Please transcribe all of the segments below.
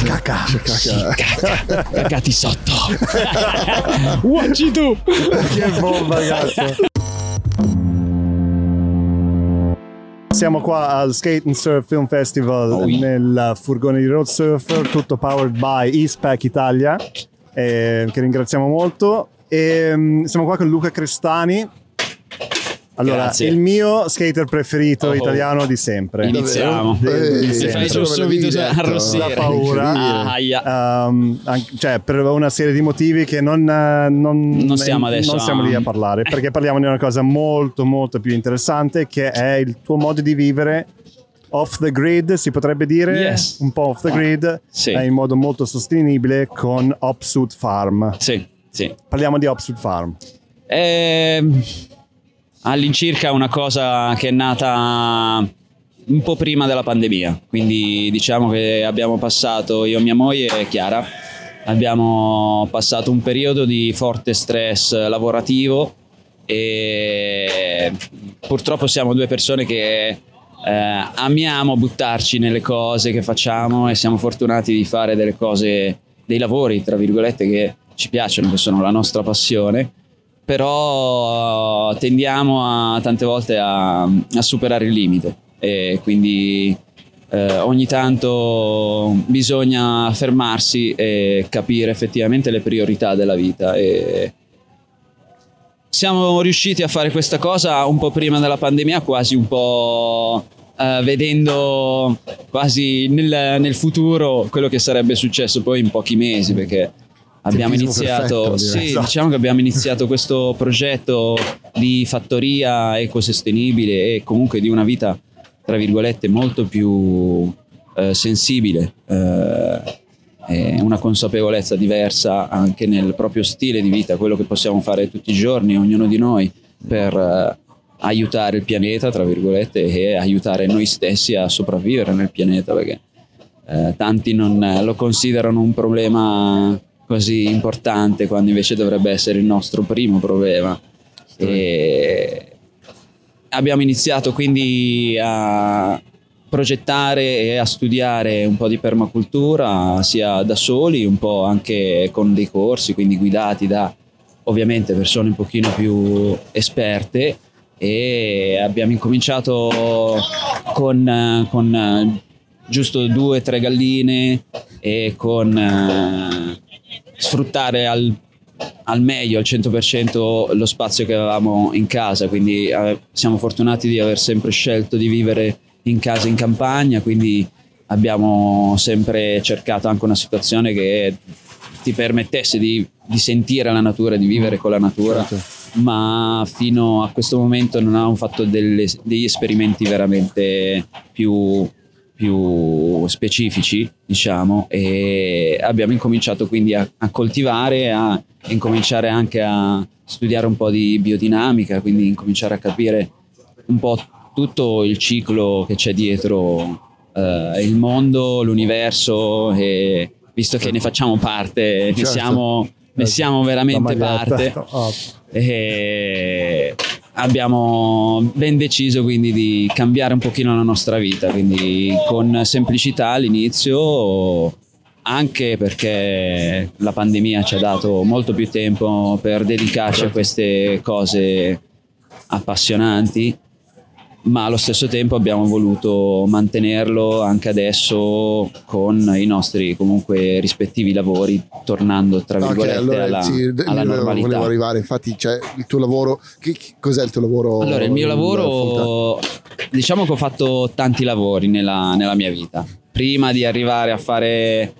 Caca. Caca. Cagati sotto. Uacci tu. Che bomba, cazzo. Siamo qua al Skate and Surf Film Festival Oh, yeah. nel furgone di Road Surfer, tutto powered by Eastpack Italia, eh, che ringraziamo molto. E, mm, siamo qua con Luca Crestani. Allora, Grazie. il mio skater preferito Oh. italiano di sempre. Iniziamo. Di- di Mi sempre. fai subito arrossire. Da paura. Ah. Um, anche- cioè, per una serie di motivi che non, eh, non, Non stiamo adesso non stiamo a- lì a parlare, perché parliamo di una cosa molto, molto più interessante, che è il tuo modo di vivere off the grid, si potrebbe dire, Yes. un po' off the grid, Sì. eh, in modo molto sostenibile con Opsuit Farm. Sì, sì. Parliamo di Opsuit Farm. È all'incirca una cosa che è nata un po' prima della pandemia, quindi diciamo che abbiamo passato, io, mia moglie e Chiara, abbiamo passato un periodo di forte stress lavorativo e purtroppo siamo due persone che eh, amiamo buttarci nelle cose che facciamo e siamo fortunati di fare delle cose, dei lavori, tra virgolette, che ci piacciono, che sono la nostra passione però tendiamo a, tante volte a, a superare il limite. E quindi eh, ogni tanto bisogna fermarsi e capire effettivamente le priorità della vita. E siamo riusciti a fare questa cosa un po' prima della pandemia, quasi un po' eh, vedendo quasi nel, nel futuro quello che sarebbe successo poi in pochi mesi perché abbiamo iniziato perfetto, sì, direi. diciamo che abbiamo iniziato questo progetto di fattoria ecosostenibile e comunque di una vita tra virgolette molto più eh, sensibile eh, una consapevolezza diversa anche nel proprio stile di vita, quello che possiamo fare tutti i giorni, ognuno di noi, per eh, aiutare il pianeta, tra virgolette, e aiutare noi stessi a sopravvivere nel pianeta, perché eh, tanti non lo considerano un problema così importante quando invece dovrebbe essere il nostro primo problema. E abbiamo iniziato quindi a progettare e a studiare un po' di permacultura sia da soli, un po' anche con dei corsi, quindi guidati da ovviamente persone un pochino più esperte e abbiamo incominciato con, con, eh, giusto due o tre galline e con eh, sfruttare al, al meglio, al 100% lo spazio che avevamo in casa, quindi eh, siamo fortunati di aver sempre scelto di vivere in casa in campagna, quindi abbiamo sempre cercato anche una situazione che ti permettesse di, di sentire la natura, di vivere con la natura, ma fino a questo momento non avevamo fatto delle- degli esperimenti veramente più, più specifici, diciamo, e abbiamo incominciato quindi a, a coltivare, a incominciare anche a studiare un po' di biodinamica, quindi incominciare a capire un po' tutto il ciclo che c'è dietro eh, il mondo, l'universo e visto che ne facciamo parte, ne Certo. siamo, ne siamo veramente parte. Oh. E abbiamo ben deciso quindi di cambiare un pochino la nostra vita, quindi con semplicità all'inizio, anche perché la pandemia ci ha dato molto più tempo per dedicarci a queste cose appassionanti, ma allo stesso tempo abbiamo voluto mantenerlo anche adesso con i nostri comunque rispettivi lavori, tornando tra virgolette allora alla, sì, alla volevo- normalità. volevo arrivare, infatti c'è il tuo lavoro, che- che- cos'è il tuo lavoro? Allora, il mio lavoro, diciamo che ho fatto tanti lavori nella, nella mia vita. Prima di arrivare a fare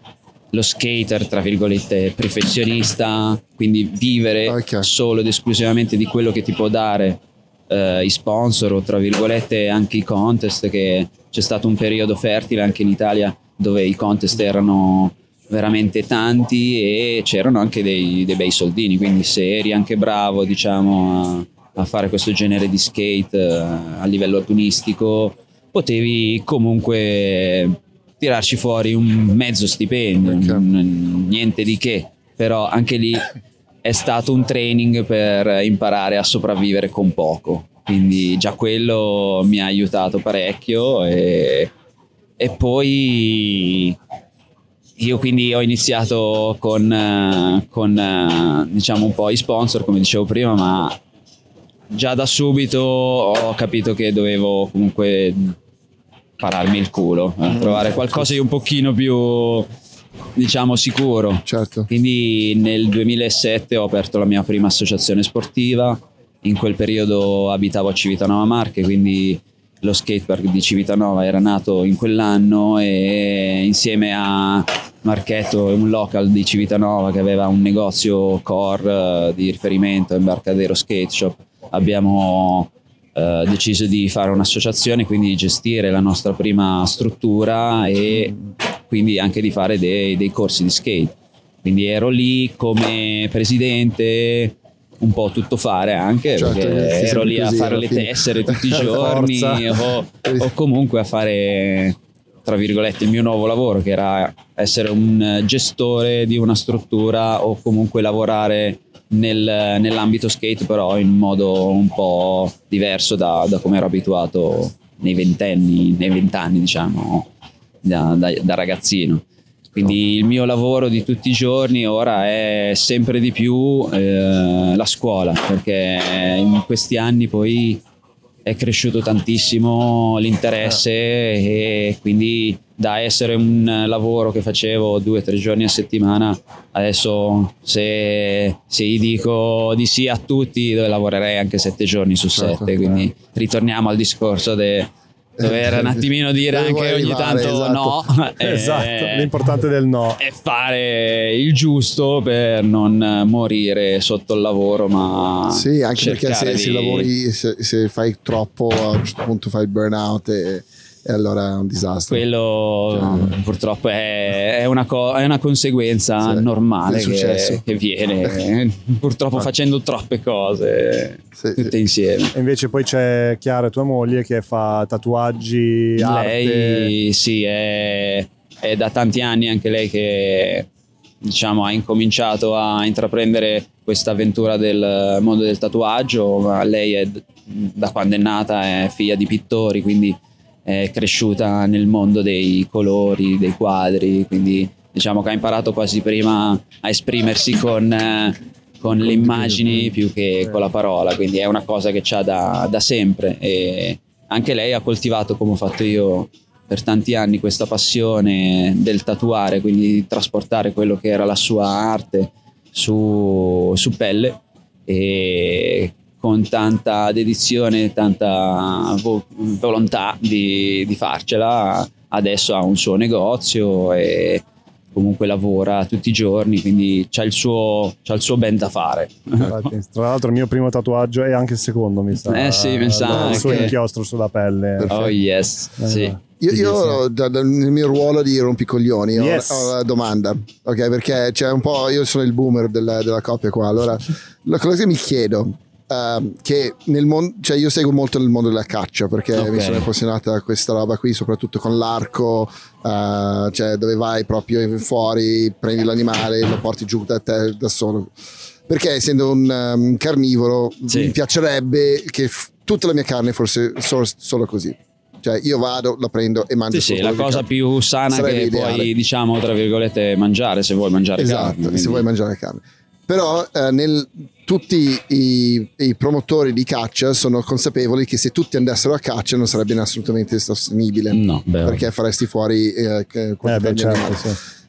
lo skater, tra virgolette, perfezionista, quindi vivere Ok. solo ed esclusivamente di quello che ti può dare eh, i sponsor o tra virgolette anche i contest, che c'è stato un periodo fertile anche in Italia dove i contest erano veramente tanti e c'erano anche dei, dei bei soldini, quindi se eri anche bravo diciamo a, a fare questo genere di skate eh, a livello agonistico potevi comunque tirarci fuori un mezzo stipendio, n- niente di che, però anche lì è stato un training per imparare a sopravvivere con poco, quindi già quello mi ha aiutato parecchio e, e poi io quindi ho iniziato con, con diciamo un po' i sponsor, come dicevo prima, ma già da subito ho capito che dovevo comunque pararmi il culo, eh, trovare qualcosa di un pochino più diciamo sicuro. Certo. Quindi nel 2007 ho aperto la mia prima associazione sportiva, in quel periodo abitavo a Civitanova Marche, quindi lo skatepark di Civitanova era nato in quell'anno e insieme a Marchetto, un local di Civitanova che aveva un negozio core eh, di riferimento, Embarcadero Skate Shop, abbiamo eh, deciso di fare un'associazione, quindi di gestire la nostra prima struttura e quindi anche di fare dei, dei corsi di skate. Quindi ero lì come presidente, un po' tutto fare anche Certo, perché ero lì a fare le tessere tutti i giorni o, o comunque a fare tra virgolette il mio nuovo lavoro che era essere un gestore di una struttura o comunque lavorare nel- nell'ambito skate però in modo un po' diverso da, da come ero abituato nei ventenni, nei vent'anni diciamo da, da- da ragazzino. Quindi il mio lavoro di tutti i giorni ora è sempre di più eh, la scuola, perché in questi anni poi è cresciuto tantissimo l'interesse e quindi da essere un lavoro che facevo due o tre giorni a settimana, adesso se, se gli dico di sì a tutti lavorerei anche sette giorni su Certo. sette, quindi ritorniamo al discorso de dover un attimino dire Dove anche ogni arrivare, tanto esatto. no eh, Esatto, l'importante del no. è fare il giusto per non morire sotto il lavoro ma Sì, anche perché se, se di- lavori, se, se fai troppo, a un certo punto fai il burnout e, e allora è un disastro. quello Cioè. purtroppo è, è una co- è una conseguenza Sì, normale che, che viene purtroppo facendo troppe cose Sì, tutte sì. insieme E invece poi c'è Chiara, tua moglie, che fa tatuaggi, arte. lei sì è, è da tanti anni anche lei che diciamo ha incominciato a intraprendere questa avventura del mondo del tatuaggio ma lei è da quando è nata è figlia di pittori quindi è cresciuta nel mondo dei colori dei quadri quindi diciamo che ha imparato quasi prima a esprimersi con eh, con le immagini più che con la parola, quindi è una cosa che c'ha da, da sempre e anche lei ha coltivato come ho fatto io per tanti anni questa passione del tatuare, quindi di trasportare quello che era la sua arte su, su pelle e con tanta dedizione, tanta vo- volontà di, di farcela, adesso ha un suo negozio e comunque lavora tutti i giorni, quindi c'ha il suo, c'ha il suo ben da fare. Infatti, tra l'altro il mio primo tatuaggio e anche il secondo mi sa. Eh sì, mi sa Il suo inchiostro sulla pelle. Perfetto. Oh yes, Eh, sì. Io, io da- da- nel mio ruolo di rompicoglioni ho- Yes. ho, una domanda, ok? Perché c'è un po', io sono il boomer della, della coppia qua, allora la cosa che mi chiedo, ehm, che nel mondo, cioè io seguo molto nel mondo della caccia perché Ok. mi sono appassionato a questa roba qui, soprattutto con l'arco, eh, cioè dove vai proprio fuori, prendi l'animale, lo porti giù da te da solo. Perché essendo un um, carnivoro Sì. mi piacerebbe che f- tutta la mia carne fosse solo, solo così. Cioè io vado, la prendo e mangio Sì, sì, la cosa carne. più sana Sarebbe che ideale. puoi, diciamo, tra virgolette, mangiare se vuoi mangiare Esatto, carne. se quindi- vuoi mangiare carne. Però eh, nel- tutti i, i promotori di caccia sono consapevoli che se tutti andassero a caccia non sarebbe assolutamente sostenibile. No, Perché faresti fuori eh, Eh, quantità beh, di certo, sì.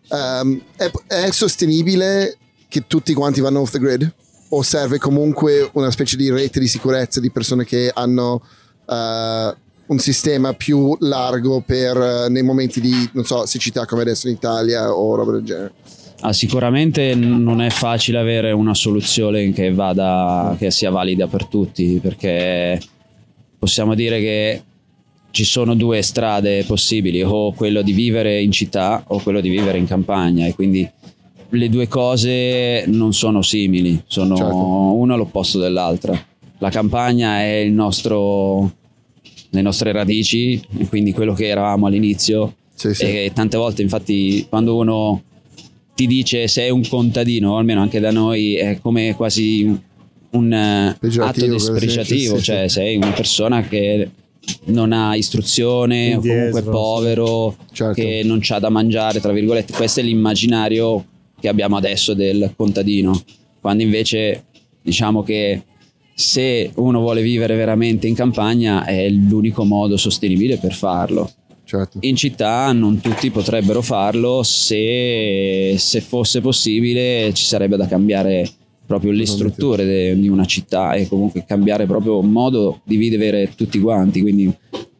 Ehm, è, è sostenibile che tutti quanti vanno off the grid? O serve comunque una specie di rete di sicurezza di persone che hanno eh, un sistema più largo per eh, nei momenti di, non so, siccità come adesso in Italia o roba del genere? Ah, sicuramente non è facile avere una soluzione che vada, che sia valida per tutti, perché possiamo dire che ci sono due strade possibili, o quello di vivere in città o quello di vivere in campagna, e quindi le due cose non sono simili, sono Certo. una l'opposto dell'altra. La campagna è il nostro, le nostre radici, quindi quello che eravamo all'inizio, Sì, sì. e tante volte, infatti, quando uno ti dice sei un contadino, o almeno anche da noi, è come quasi un, eh, atto despreciativo, sì, cioè sì. sei una persona che non ha istruzione o Indietro, comunque sì. povero Certo. che non c'ha da mangiare tra virgolette questo è l'immaginario che abbiamo adesso del contadino quando invece diciamo che se uno vuole vivere veramente in campagna è l'unico modo sostenibile per farlo certo. in città non tutti potrebbero farlo se, se fosse possibile ci sarebbe da cambiare proprio le strutture de- di una città e comunque cambiare proprio modo di vivere tutti quanti quindi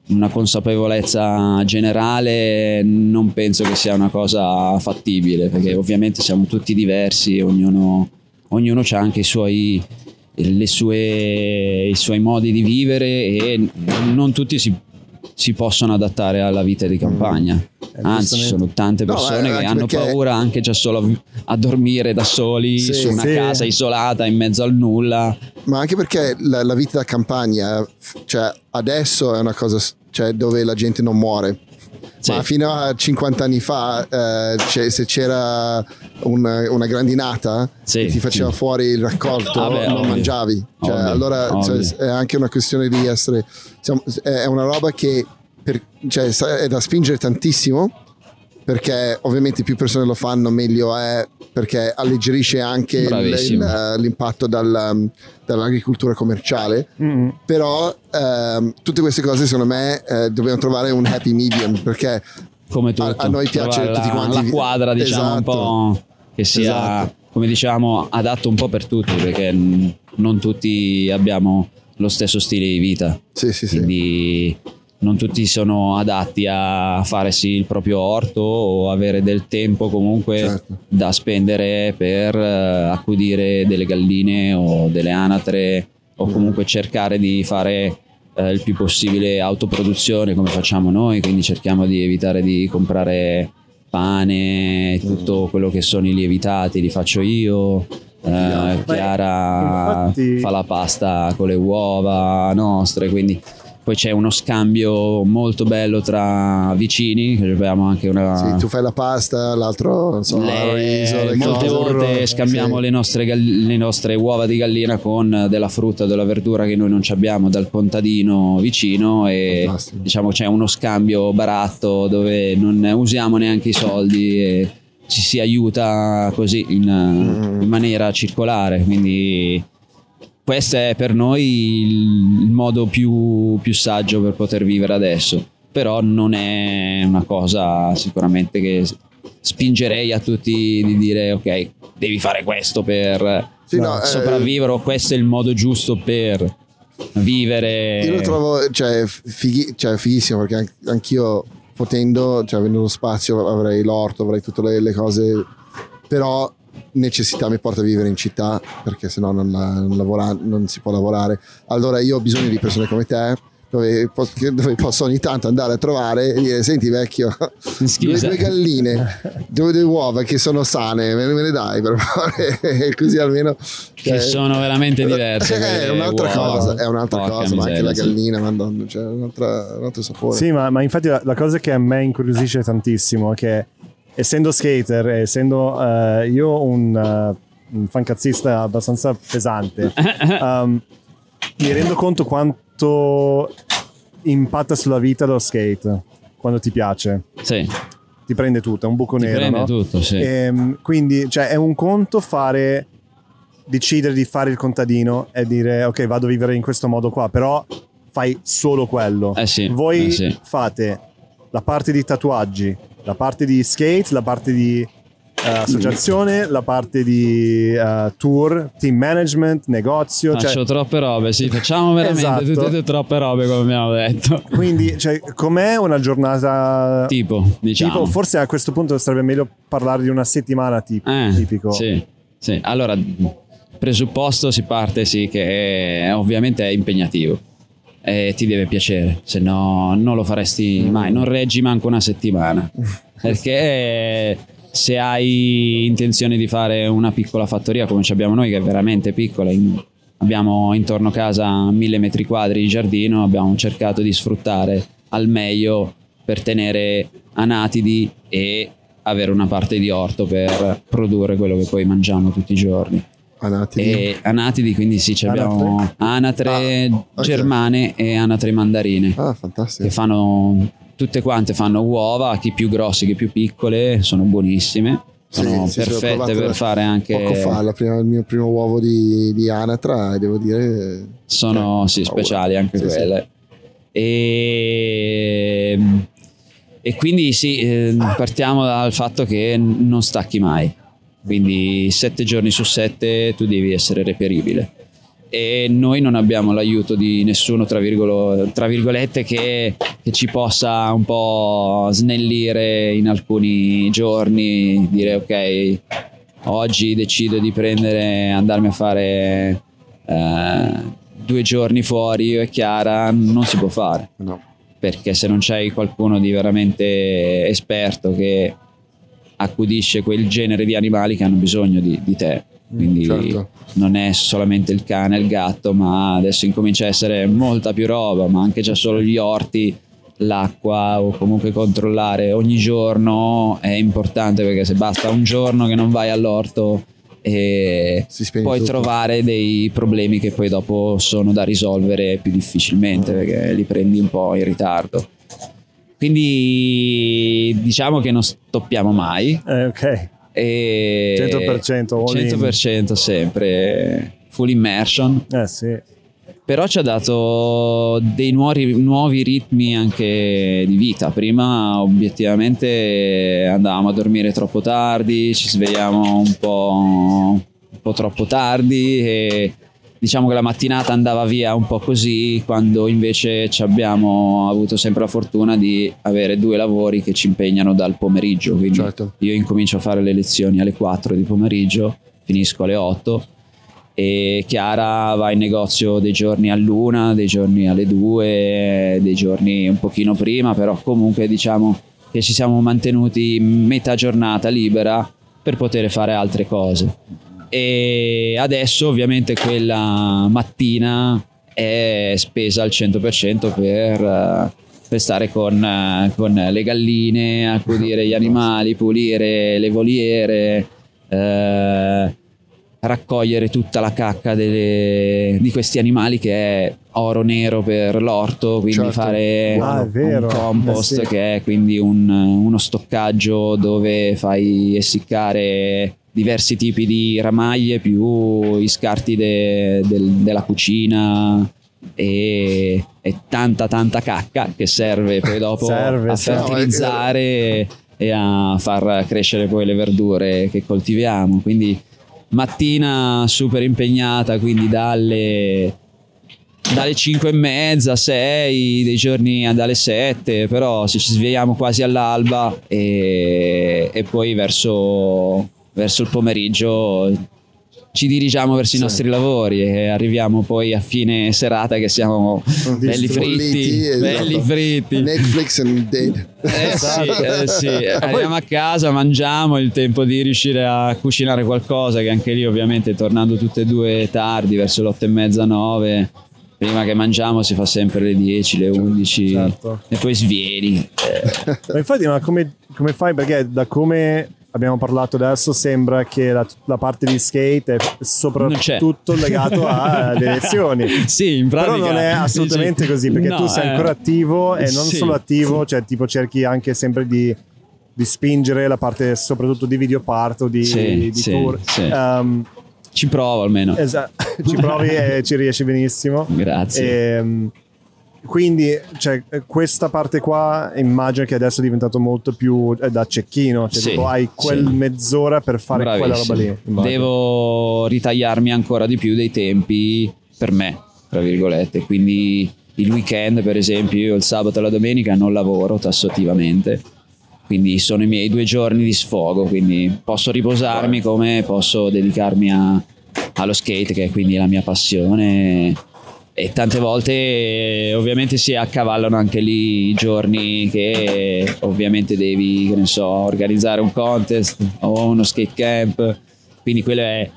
una consapevolezza generale non penso che sia una cosa fattibile perché ovviamente siamo tutti diversi ognuno, ognuno ha anche i suoi le sue, i suoi modi di vivere e non tutti si, si possono adattare alla vita di campagna. Anzi, ci sono tante No, persone eh, che hanno perché- paura anche già solo a, dormire da soli Sì. su una Sì. casa isolata in mezzo al nulla. Ma anche perché la, la vita da campagna, cioè adesso è una cosa cioè, dove la gente non muore. Sì. Ma fino a 50 anni fa, eh, se c'era una, una grandinata Sì, che ti faceva sì. fuori il raccolto, Ah, beh, non ovvio. mangiavi. Cioè, Ovvio, allora ovvio. cioè, è anche una questione di essere. siamo- è una roba che per- cioè, è da spingere tantissimo. Perché ovviamente più persone lo fanno, meglio è perché alleggerisce anche il- il- l'impatto dal- dall'agricoltura commerciale Mm. però ehm, tutte queste cose secondo me eh, dobbiamo trovare un happy medium perché. A- a noi piace Trovare tutti la, quanti- la quadra, diciamo, un Esatto. po' che sia, Esatto. come diciamo, adatto un po' per tutti, perché non tutti abbiamo lo stesso stile di vita. sì sì sì Quindi non tutti sono adatti a fare sì il proprio orto o avere del tempo comunque Certo. da spendere per eh, accudire delle galline o delle anatre o comunque cercare di fare eh, il più possibile autoproduzione come facciamo noi, quindi cerchiamo di evitare di comprare pane, tutto quello che sono i lievitati li faccio io. Eh, Beh, Chiara infatti- fa la pasta con le uova nostre, quindi poi c'è uno scambio molto bello tra vicini, che abbiamo anche una... Sì, tu fai la pasta l'altro non so Le- riso le molte cose. volte scambiamo Sì. le, nostre gall- le nostre uova di gallina con della frutta o della verdura che noi non ci abbiamo dal contadino vicino e Fantastico. diciamo c'è uno scambio baratto dove non usiamo neanche i soldi e ci si aiuta così in, Mm. in maniera circolare quindi questo è per noi il, modo più, più saggio per poter vivere adesso però non è una cosa sicuramente che spingerei a tutti di dire ok devi fare questo per Sì, no, eh, sopravvivere o questo è il modo giusto per vivere io lo trovo cioè, fighi- cioè, fighissimo perché an- anch'io potendo cioè avendo lo spazio avrei l'orto avrei tutte le, le cose però necessità mi porta a vivere in città perché sennò non, non, lavora- non si può lavorare allora io ho bisogno di persone come te dove, dove posso ogni tanto andare a trovare e dire senti vecchio due, due galline due, due uova che sono sane me, me le dai per favore così almeno che cioè, sono veramente diverse è un'altra uova. cosa, è un'altra Porca cosa, ma anche miseria, la sì. gallina, madonna, cioè, un altro sapore. Sì, ma, ma infatti la, la cosa che a me incuriosisce tantissimo è che essendo skater, e essendo eh, io un, eh, un fancazzista abbastanza pesante, um, mi rendo conto quanto impatta sulla vita lo skate quando ti piace. sì, Ti prende tutto, è un buco ti nero. prende no? tutto sì. Ehm, quindi cioè, è un conto fare decidere di fare il contadino e dire ok vado a vivere in questo modo qua però fai solo quello Eh sì, voi eh sì. fate la parte di tatuaggi la parte di skate la parte di eh, associazione la parte di eh, tour team management negozio Faccio cioè, troppe robe, sì, facciamo veramente Esatto. tutte troppe robe come abbiamo detto. quindi cioè, com'è una giornata Tipo, diciamo. tipo forse a questo punto sarebbe meglio parlare di una settimana tip- Eh, tipico Sì, sì. Allora, presupposto si parte sì che è- ovviamente è impegnativo e ti deve piacere, se no non lo faresti mai, non reggi manco una settimana. Perché se hai intenzione di fare una piccola fattoria come ci abbiamo noi, che è veramente piccola, in- abbiamo intorno a casa mille metri quadri di giardino, abbiamo cercato di sfruttare al meglio per tenere anatidi e avere una parte di orto per produrre quello che poi mangiamo tutti i giorni. Anatidi. e anatidi, quindi sì, ci abbiamo anatre Ah, ok. germane e anatre mandarine Ah, che fantastico. fanno tutte quante fanno uova, chi più grosse che più piccole, sono buonissime. Sono Sì, sì, sì, perfette provato per fare anche Poco fa, la prima- il mio primo uovo di, di anatra, devo dire... sono eh, sì, paura. speciali anche Sì, sì. quelle. E, e quindi sì, eh, partiamo dal fatto che non stacchi mai. Quindi sette giorni su sette tu devi essere reperibile. E noi non abbiamo l'aiuto di nessuno, tra, virgolo- tra virgolette, che, che ci possa un po' snellire in alcuni giorni, dire ok, oggi decido di prendere, andarmi a fare eh, due giorni fuori io e Chiara, non si può fare No. perché se non c'hai qualcuno di veramente esperto che accudisce quel genere di animali che hanno bisogno di, di te. Quindi certo. non è solamente il cane e il gatto, ma adesso incomincia a essere molta più roba, ma anche già solo gli orti, l'acqua o comunque controllare ogni giorno è importante perché se basta un giorno che non vai all'orto e puoi tutto. trovare dei problemi che poi dopo sono da risolvere più difficilmente perché li prendi un po' in ritardo. Quindi diciamo che non stoppiamo mai. Eh, ok. E 100% all in. 100% sempre full immersion. Eh sì. Però ci ha dato dei nuovi, nuovi ritmi anche di vita. Prima obiettivamente andavamo a dormire troppo tardi, ci svegliamo un po', un po' troppo tardi e diciamo che la mattinata andava via un po' così, quando invece ci abbiamo avuto sempre la fortuna di avere due lavori che ci impegnano dal pomeriggio. Quindi Certo. io incomincio a fare le lezioni alle 4 di pomeriggio, finisco alle 8 e Chiara va in negozio dei giorni all'una, dei giorni alle due, dei giorni un pochino prima, però comunque diciamo che ci siamo mantenuti metà giornata libera per poter fare altre cose. E adesso ovviamente quella mattina è spesa al 100% per, eh, per stare con, eh, con le galline, accudire gli animali, pulire le voliere, eh, raccogliere tutta la cacca delle- di questi animali che è oro nero per l'orto, quindi Certo. fare Ah, un compost Eh sì. che è quindi un- uno stoccaggio dove fai essiccare diversi tipi di ramaglie più i scarti de- del- della cucina e, e tanta tanta cacca che serve poi dopo Serve, a fertilizzare e a far crescere poi le verdure che coltiviamo. Quindi mattina super impegnata quindi dalle dalle 5 e mezza, 6, dei giorni dalle 7, però se ci svegliamo quasi all'alba e, e poi verso, verso il pomeriggio ci dirigiamo verso i nostri lavori e arriviamo poi a fine serata che siamo belli fritti, esatto. belli fritti. Netflix and dead. Eh sì, eh sì. Arriviamo a casa, mangiamo, il tempo di riuscire a cucinare qualcosa, che anche lì ovviamente tornando tutte e due tardi, verso le otto e mezza, nove, prima che mangiamo si fa sempre le 10, le 11 Certo. e poi svieni. Eh, Ma infatti, ma come, come fai? Perché da come abbiamo parlato adesso sembra che la, la parte di skate è soprattutto legato alle lezioni. sì, in pratica. Però non è assolutamente così, perché no, tu sei eh, ancora attivo e non sì. solo attivo, cioè tipo cerchi anche sempre di, di spingere la parte soprattutto di video part o di, Sì, di sì, tour. sì. Um, Ci provo almeno. esa- ci provi e ci riesci benissimo. Grazie. Ehm, quindi cioè, questa parte qua immagino che adesso è diventato molto più eh, da cecchino, cioè Sì, tipo hai quel sì. mezz'ora per fare quella roba Bravissimo. lì. immagino. Devo ritagliarmi ancora di più dei tempi per me, tra virgolette. Quindi il weekend, per esempio, io il sabato e la domenica non lavoro tassativamente. Quindi sono i miei due giorni di sfogo, quindi posso riposarmi come posso dedicarmi a- allo skate, che è quindi la mia passione. E tante volte eh, ovviamente si accavallano anche lì i giorni che ovviamente devi, che ne so, organizzare un contest o uno skate camp. Quindi quello è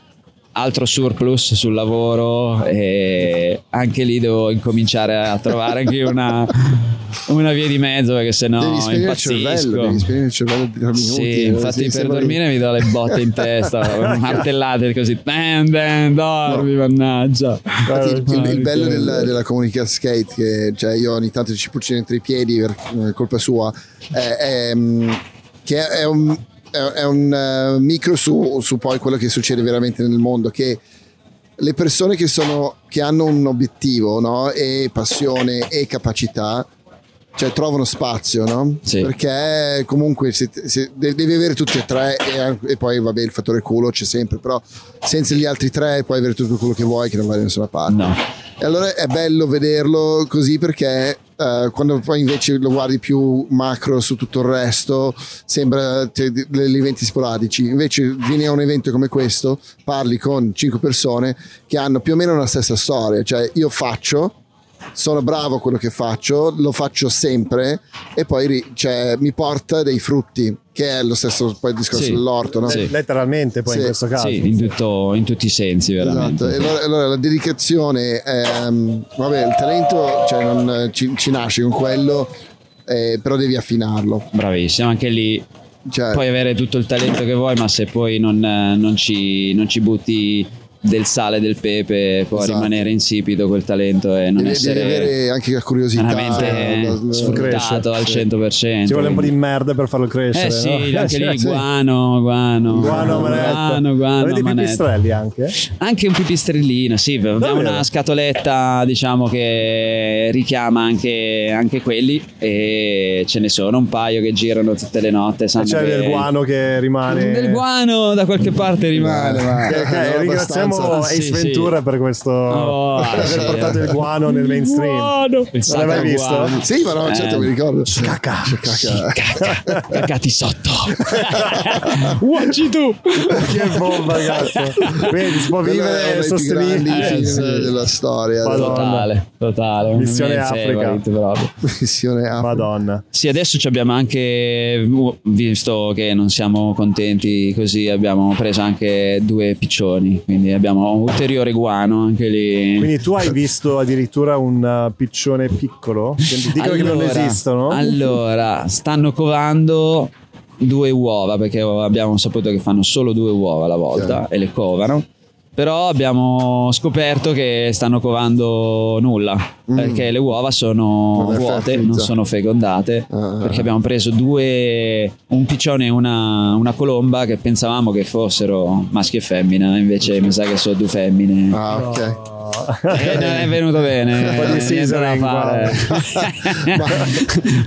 altro surplus sul lavoro e anche lì devo incominciare a trovare anche una, una via di mezzo perché sennò devi spegnere il cervello, devi spegnere il cervello di minuti. Sì, infatti per sembra- dormire mi do le botte in testa, martellate così, dan, dan, dormi, mannaggia. Infatti, il, il- il bello Porca del- miseria. della comunità skate, che cioè, io ogni tanto ci puccino entro i piedi per eh, colpa sua, è, è, mm, che è un, è, è un eh, micro su, su poi quello che succede veramente nel mondo, che le persone che, sono, che hanno un obiettivo no? e passione e capacità cioè trovano spazio no? Sì. perché comunque se- se- de- devi avere tutti e tre e, e poi vabbè il fattore culo c'è sempre però senza gli altri tre puoi avere tutto quello che vuoi che non vai da nessuna parte No, e allora è bello vederlo così perché eh, quando poi invece lo guardi più macro su tutto il resto sembra degli eventi sporadici. Invece vieni a un evento come questo, parli con cinque persone che hanno più o meno la stessa storia, cioè io faccio, sono bravo a quello che faccio, lo faccio sempre e poi ri- cioè, mi porta dei frutti, che è lo stesso poi il discorso Sì. dell'orto, no? Sì. Letteralmente, poi Sì. in questo caso. sì, in, tutto- in tutti i sensi veramente. Esatto, e allora, allora la dedicazione, ehm, vabbè, il talento cioè, non, ci, ci nasce con quello, eh, però devi affinarlo. Bravissimo, anche lì Cioè, puoi avere tutto il talento che vuoi, ma se poi non, non ci, non ci butti del sale, del pepe, può Esatto. rimanere insipido quel talento e non devi, essere devi avere anche la curiosità. veramente la- sfruttato al Sì. 100%. Ci vuole un po' di merda per farlo crescere. Eh sì, no? anche lì Sì. guano, guano, Guano manetta. guano, guano Avete manetta. pipistrelli anche? Anche un pipistrellino, sì, abbiamo Davvero? una scatoletta diciamo che richiama anche, anche quelli e ce ne sono un paio che girano tutte le notte. Sanno E c'è che- del guano che rimane. Del guano da qualche parte rimane. ma- Ok, ok, No, ringraziamo abbastanza. Ace Sì, Ventura per questo Oh, per aver sì. portato il guano nel mainstream. Guano. Non l'hai mai visto? guano. Sì, ma no, certo, Eh. mi ricordo. Cacca. Cacca. Cagati sotto. Uacci tu. che bomba, cazzo. Vedi, si può vivere grandi sostenibile. Eh, film sì. della storia. Madonna. Totale, totale. Missione Africa. Missione Africa. Madonna. Sì, adesso ci abbiamo anche, visto che non siamo contenti così, abbiamo preso anche due piccioni, quindi abbiamo un ulteriore guano anche lì. Quindi tu hai visto addirittura un uh, piccione piccolo? Dicono che non Allora- esistono. Allora, stanno covando due uova perché abbiamo saputo che fanno solo due uova alla volta Ok. e le covano. Però abbiamo scoperto che stanno covando nulla Mm. perché le uova sono Non è vuote, fertilizza. non sono fecondate. Ah. Perché abbiamo preso due, un piccione e una, una colomba che pensavamo che fossero maschi e femmina, invece mi sa che sono due femmine. Ah, ok. No. E non è venuto bene. Un po' di qua.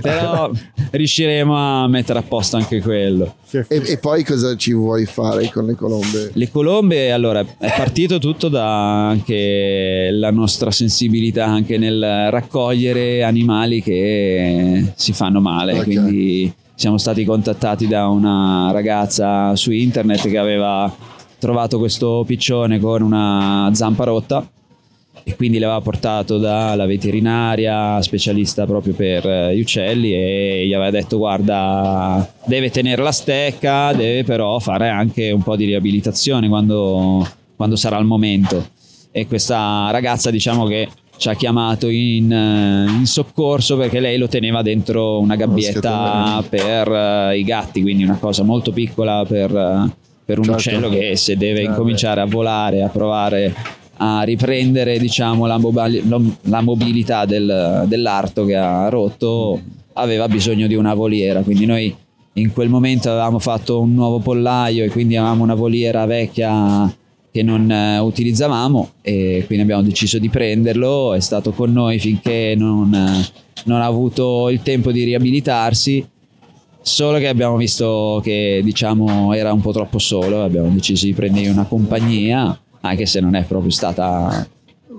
Però riusciremo a mettere a posto anche quello. E, e poi cosa ci vuoi fare con le colombe? Le colombe, allora, è partito tutto da anche la nostra sensibilità anche nel raccogliere animali che si fanno male. Ok. Quindi siamo stati contattati da una ragazza su internet che aveva trovato questo piccione con una zampa rotta e quindi l'aveva portato dalla veterinaria specialista proprio per eh, gli uccelli e gli aveva detto guarda deve tenere la stecca deve però fare anche un po' di riabilitazione quando, quando sarà il momento e questa ragazza diciamo che ci ha chiamato in, eh, in soccorso perché lei lo teneva dentro una gabbietta per eh, i gatti quindi una cosa molto piccola per, eh, per un Certo. uccello che se deve Certo. incominciare a volare a provare a riprendere diciamo, la, mobili- la mobilità del- dell'arto che ha rotto aveva bisogno di una voliera quindi noi in quel momento avevamo fatto un nuovo pollaio e quindi avevamo una voliera vecchia che non eh, utilizzavamo e quindi abbiamo deciso di prenderlo è stato con noi finché non, eh, non ha avuto il tempo di riabilitarsi solo che abbiamo visto che diciamo era un po' troppo solo abbiamo deciso di prendere una compagnia anche se non è proprio stata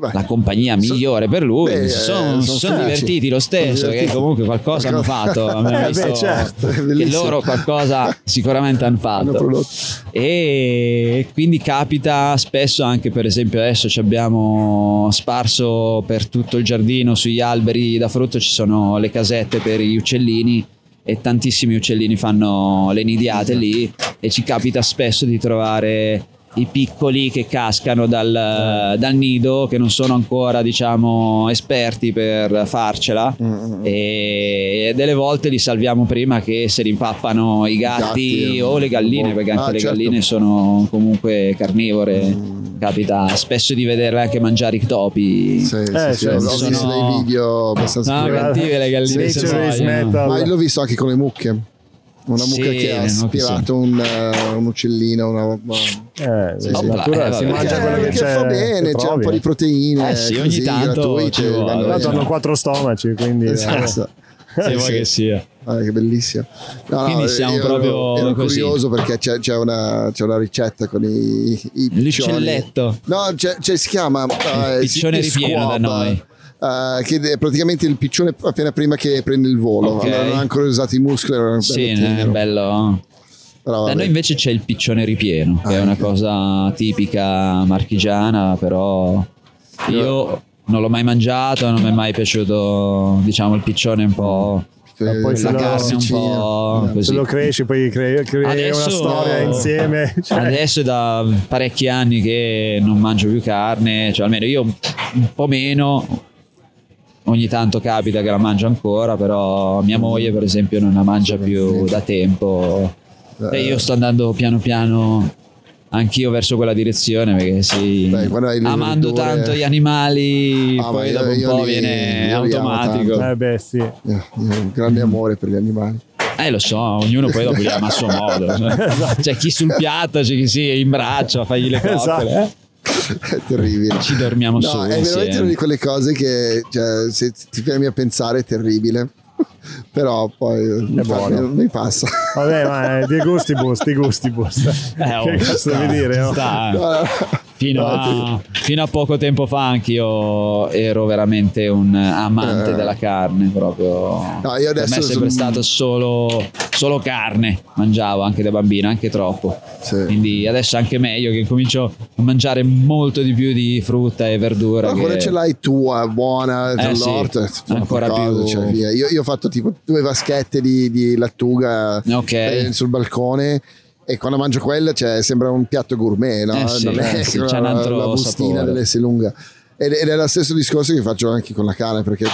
Beh, la compagnia so- migliore per lui beh, eh, sono, sono sono divertiti lo stesso perché divertiti. comunque qualcosa hanno fatto abbiamo Eh, beh, certo, che loro qualcosa sicuramente hanno hanno fatto prodotto. e quindi capita spesso anche per esempio adesso ci abbiamo sparso per tutto il giardino sugli alberi da frutto ci sono le casette per gli uccellini e tantissimi uccellini fanno le nidiate lì e ci capita spesso di trovare i piccoli che cascano dal, dal nido, che non sono ancora diciamo esperti per farcela Mm, e delle volte li salviamo prima che se rimpappano i gatti, Gatti, o le galline, boh. perché anche Ah, le certo. galline sono comunque carnivore. Mm. Capita spesso di vederle anche mangiare i topi. Sì, sì, Eh, sì, cioè, ho sono- visto dei video abbastanza No, cattive le galline. Sì, muoiono. metal. Ma l'ho visto anche con le mucche. Una Sì, mucca che le ha aspirato un, eh, un uccellino. Una, ma- Eh, Sì, sì. natura Eh, si mangia Eh, quello che fa bene, che c'è un po' di eh. proteine. Eh sì, ogni così, tanto gratuite, bene. hanno quattro stomaci, quindi... eh, Esatto. Se Sì, vuoi sì. che sia. Ah, che bellissimo. No, no, Quindi siamo io proprio ero così. curioso perché c'è, c'è una, c'è una ricetta con i, i piccioni. L'uccelletto. No, c'è, c'è- si chiama eh, piccione ripieno da noi. Eh, che è praticamente il piccione appena prima che prende il volo. Ok. Allora, non ha ancora usato i muscoli. era un Sì, bello è bello. Però, Da noi invece c'è il piccione ripieno, che Ah, è una ok. cosa tipica marchigiana, però io non l'ho mai mangiato, non mi è mai piaciuto, diciamo, il piccione un po'... Poi se La lo- carne un po' così. Se lo cresci, poi crei, crei Adesso- una storia insieme. Cioè, Adesso è da parecchi anni che non mangio più carne, cioè almeno io un po' meno, ogni tanto capita che la mangio ancora, però mia moglie per esempio non la mangia più da tempo e io sto andando piano piano anch'io verso quella direzione perché sì, Beh, amando tanto gli animali Ah, poi io- dopo un io po' li- viene io automatico. eh beh, sì. Eh, io ho un grande amore per gli animali. Eh lo so, ognuno poi dopo li ama a suo modo. C'è chi sul piatto, c'è chi si in braccio, fagli le coccole. Esatto. eh. È terribile. Ci dormiamo No, su è veramente insieme. una di quelle cose che cioè, se ti fermi a pensare è terribile. Però poi mi, fa- buono. mi passa. Vabbè, ma eh, di gustibus, di gustibus. Eh, oh, che cazzo sta, devi dire? no? sta. No, no. Fino, No, a, fino a poco tempo fa anch'io ero veramente un amante Eh. della carne proprio. No, io per me adesso è sempre sono- stato solo, solo carne, mangiavo anche da bambino, anche troppo. Sì. Quindi adesso anche meglio che comincio a mangiare molto di più di frutta e verdura. Ma che- quella ce l'hai tua, buona, Eh, sì, dall'orto, fa ancora qualcosa, più- cioè. Io, io ho fatto tipo due vaschette di, di lattuga Ok. eh, sul balcone e quando mangio quella cioè, sembra un piatto gourmet, no? Eh, sì, non è eh, sì, la, c'ha un altro la bustina sapore. dell'S lunga. Ed, ed è lo stesso discorso che faccio anche con la carne perché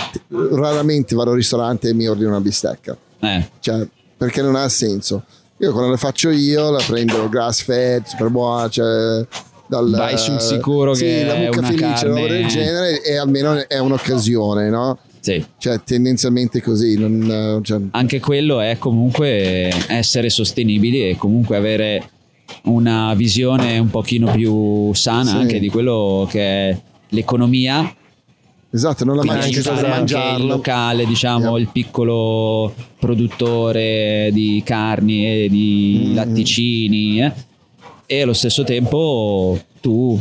raramente vado al ristorante e mi ordino una bistecca. Eh, Cioè, perché non ha senso. Io quando la faccio io la prendo grass fed, super buona, cioè dal, Vai sul sicuro sì, che la è mucca una felice, carne- roba del genere e almeno è un'occasione, no? Sì. Cioè, tendenzialmente così. Non, cioè, anche quello è comunque essere sostenibili e comunque avere una visione un pochino più sana Sì. anche di quello che è l'economia esatto, non la mangi aiutare anche il locale diciamo Yeah. il piccolo produttore di carni e di Mm. latticini eh. e allo stesso tempo tu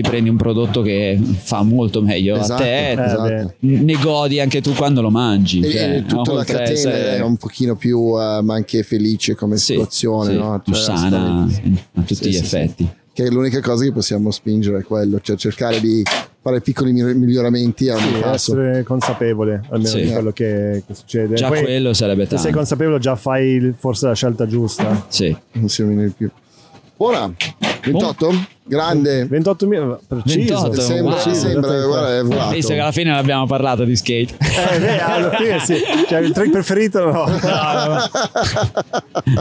ti prendi un prodotto che fa molto meglio Esatto, a te esatto. beh. ne godi anche tu quando lo mangi E, cioè, e tutta la oltre a catena essere- è un pochino più eh, ma anche felice come Sì, situazione, sì, no? più Cioè, sana a tutti Sì, gli sì, sì. effetti. Che è l'unica cosa che possiamo spingere è quello, cioè cercare di fare piccoli mi- miglioramenti a ogni Sì, passo. essere consapevole almeno Sì. di quello che, che succede. Già Poi, quello sarebbe se sei tanto. consapevole, già fai forse la scelta giusta. Sì. Non si viene più. Buona, 28? Grande. 28.000 preciso. 28, Sembra, wow. sembra guarda, è volato. Visto che alla fine non abbiamo parlato di skate. Eh, beh, alla fine sì. Cioè, il trick preferito no.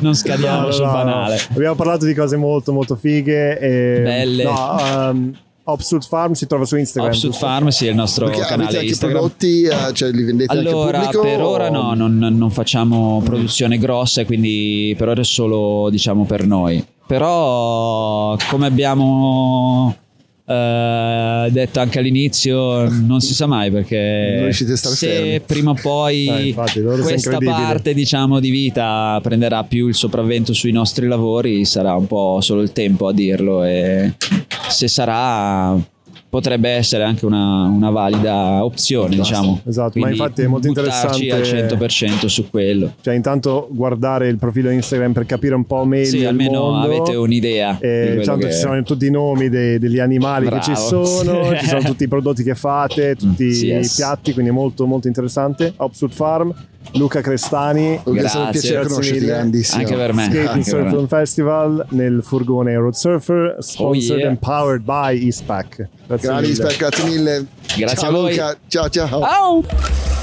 non scadiamo No, no, sul no, banale. no. Abbiamo parlato di cose molto molto fighe. E, Belle. No, um, Obsute Farm si trova su Instagram. Giusto? Farm sì, è il nostro Perché canale anche Instagram. prodotti, eh, cioè li vendete Allora, pubblico? per ora no, non, non facciamo produzione grossa, quindi per ora è solo diciamo per noi. Però come abbiamo eh, detto anche all'inizio, non si sa mai perché se fermi. prima o poi Eh, infatti, questa parte diciamo di vita prenderà più il sopravvento sui nostri lavori, sarà un po' solo il tempo a dirlo e se sarà potrebbe essere anche una, una valida opzione, diciamo. Esatto, ma Quindi infatti è molto buttarci al interessante- 100% su quello. Cioè, intanto guardare il profilo Instagram per capire un po' meglio Sì, almeno mondo. avete un'idea. E diciamo che- ci sono tutti i nomi dei- degli animali che ci Bravo. sono, ci sono tutti i prodotti che fate, tutti Sì, i yes. piatti, quindi è molto molto interessante. Obsute Farm Luca Crestani. È stato un Grazie. piacere Grazie conoscerti, grandissimo. Anche per me. Skate Anche Surf. Film Festival nel furgone Road Surfer, sponsored Oh, yeah. and powered by Eastpak. Grazie mille. grazie mille. Grazie ciao a voi. Luca, ciao ciao. Ciao!